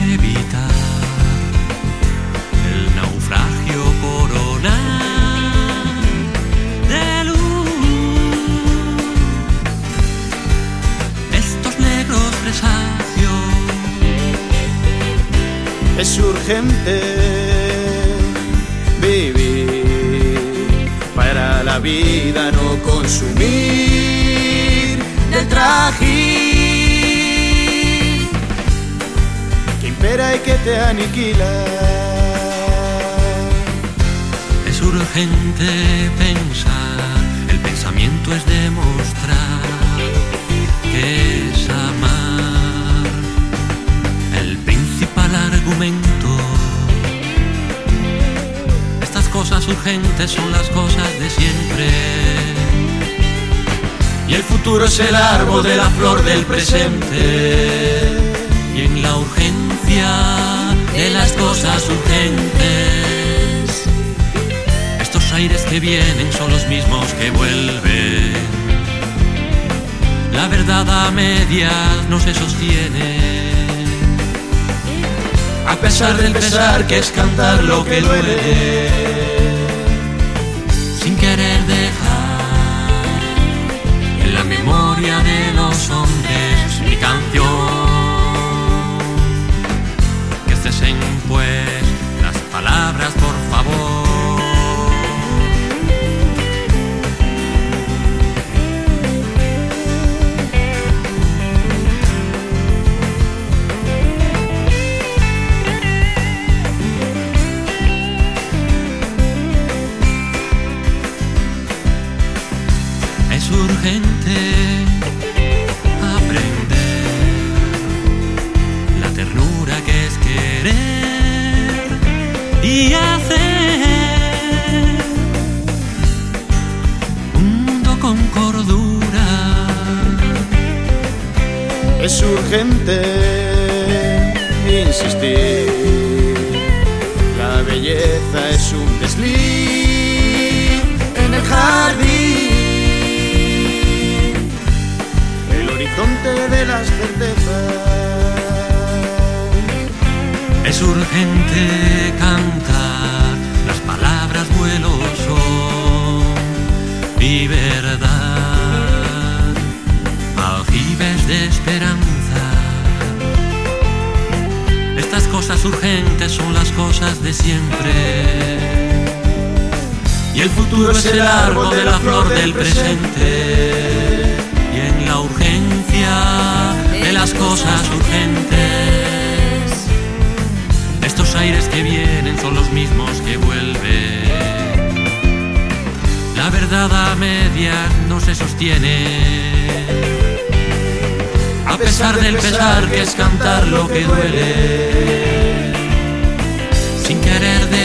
evitar el naufragio coronal de luz. Estos negros presagios Es urgente vivir para la vida no consumir del traje que te aniquila. Es urgente pensar, el pensamiento es demostrar que es amar. El principal argumento. Estas cosas urgentes son las cosas de siempre. Y el futuro es el árbol de la flor del presente. Cosas urgentes, estos aires que vienen son los mismos que vuelven. La verdad a medias no se sostiene. A pesar del pesar que es cantar lo que duele, sin querer dejar en la memoria de los hombres urgente aprender la ternura que es querer y hacer un mundo con cordura. Es urgente insistir. La belleza es un desliz Es urgente cantar, las palabras vuelo son y verdad, aljibes de esperanza. Estas cosas urgentes son las cosas de siempre. Y el futuro es el árbol de la flor del presente. Y en la urgencia de las cosas urgentes, La verdad a medias no se sostiene. A pesar del pesar que es cantar lo que duele, sin querer dejar